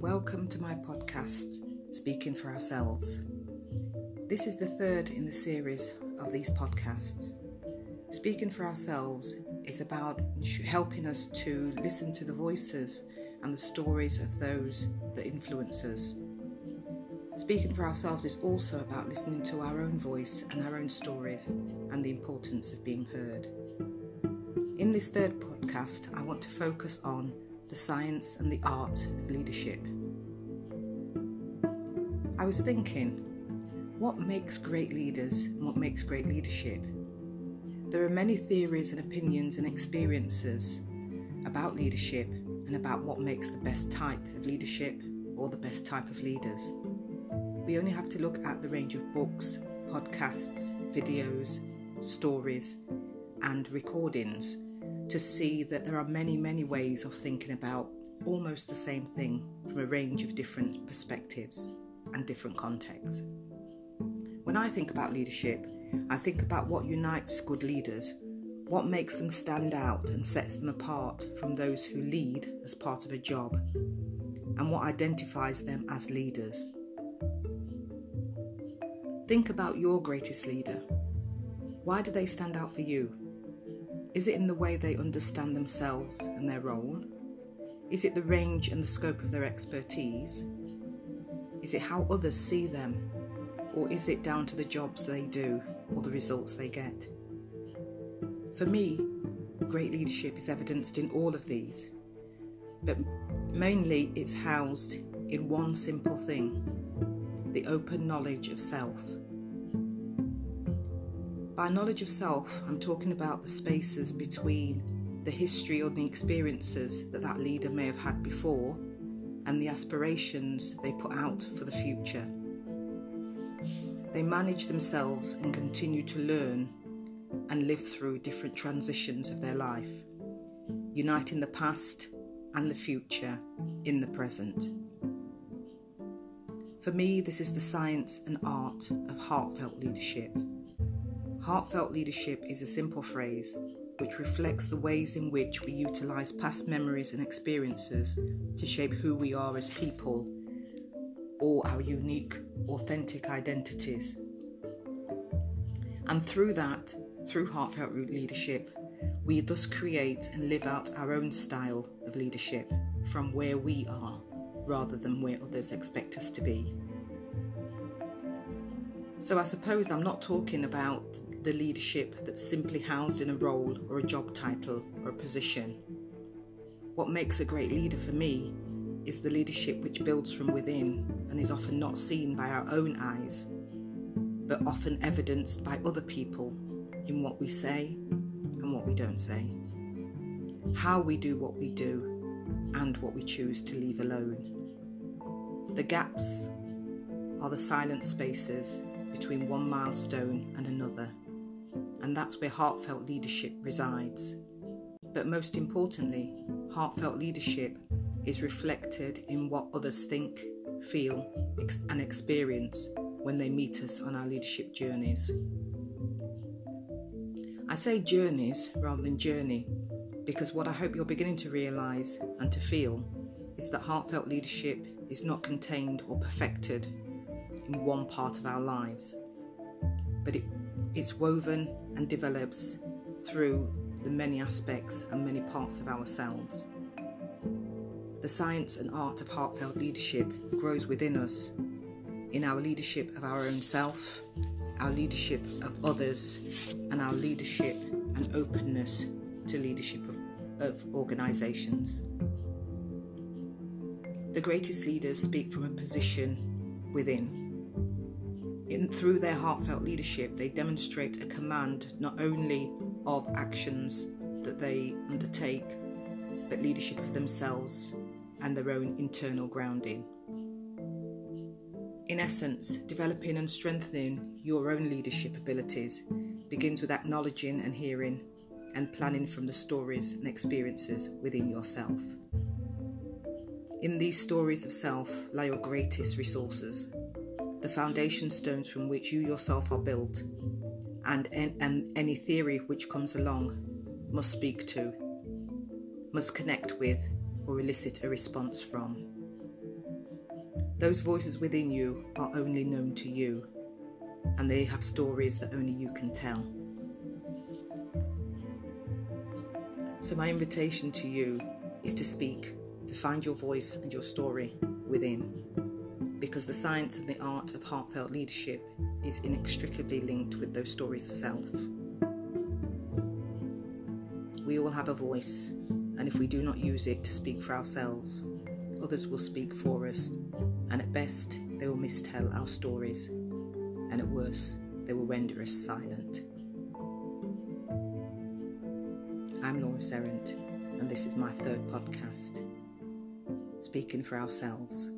welcome to my podcast, Speaking for Ourselves. This is the third in the series of these podcasts. Speaking for Ourselves is about helping us to listen to the voices and the stories of those that influence us. Speaking for ourselves is also about listening to our own voice and our own stories and the importance of being heard. In this third podcast, I want to focus on the science and the art of leadership. I was thinking, what makes great leaders and what makes great leadership? There are many theories and opinions and experiences about leadership and about what makes the best type of leadership or the best type of leaders. We only have to look at the range of books, podcasts, videos, stories, and recordings to see that there are many, many ways of thinking about almost the same thing from a range of different perspectives and different contexts. When I think about leadership, I think about what unites good leaders, what makes them stand out and sets them apart from those who lead as part of a job, and what identifies them as leaders. Think about your greatest leader. Why do they stand out for you? Is it in the way they understand themselves and their role? Is it the range and the scope of their expertise? Is it how others see them? Or is it down to the jobs they do or the results they get? For me, great leadership is evidenced in all of these, but mainly it's housed in one simple thing the open knowledge of self. By knowledge of self, I'm talking about the spaces between the history or the experiences that that leader may have had before and the aspirations they put out for the future. They manage themselves and continue to learn and live through different transitions of their life, uniting the past and the future in the present. For me, this is the science and art of heartfelt leadership. Heartfelt leadership is a simple phrase which reflects the ways in which we utilise past memories and experiences to shape who we are as people or our unique, authentic identities. And through that, through heartfelt leadership, we thus create and live out our own style of leadership from where we are rather than where others expect us to be. So I suppose I'm not talking about the leadership that's simply housed in a role or a job title or a position. What makes a great leader for me is the leadership which builds from within and is often not seen by our own eyes, but often evidenced by other people in what we say and what we don't say, how we do what we do, and what we choose to leave alone. The gaps are the silent spaces between one milestone and another and that's where heartfelt leadership resides. But most importantly, heartfelt leadership is reflected in what others think, feel, and experience when they meet us on our leadership journeys. I say journeys rather than journey because what I hope you're beginning to realise and to feel is that heartfelt leadership is not contained or perfected in one part of our lives, but it it's woven and develops through the many aspects and many parts of ourselves. The science and art of heartfelt leadership grows within us in our leadership of our own self, our leadership of others, and our leadership and openness to leadership of, of organisations. The greatest leaders speak from a position within in, through their heartfelt leadership, they demonstrate a command not only of actions that they undertake, but leadership of themselves and their own internal grounding. In essence, developing and strengthening your own leadership abilities begins with acknowledging and hearing and planning from the stories and experiences within yourself. In these stories of self lie your greatest resources the foundation stones from which you yourself are built, and, and any theory which comes along must speak to, must connect with, or elicit a response from. Those voices within you are only known to you, and they have stories that only you can tell. So, my invitation to you is to speak, to find your voice and your story within, because the science and the art of heartfelt leadership is inextricably linked with those stories of self. We all have a voice, and if we do not use it to speak for ourselves, others will speak for us, and at best, they will mistell our stories, and at worst, they will render us silent. I'm Laura Serrant, and this is my third podcast, Speaking for Ourselves.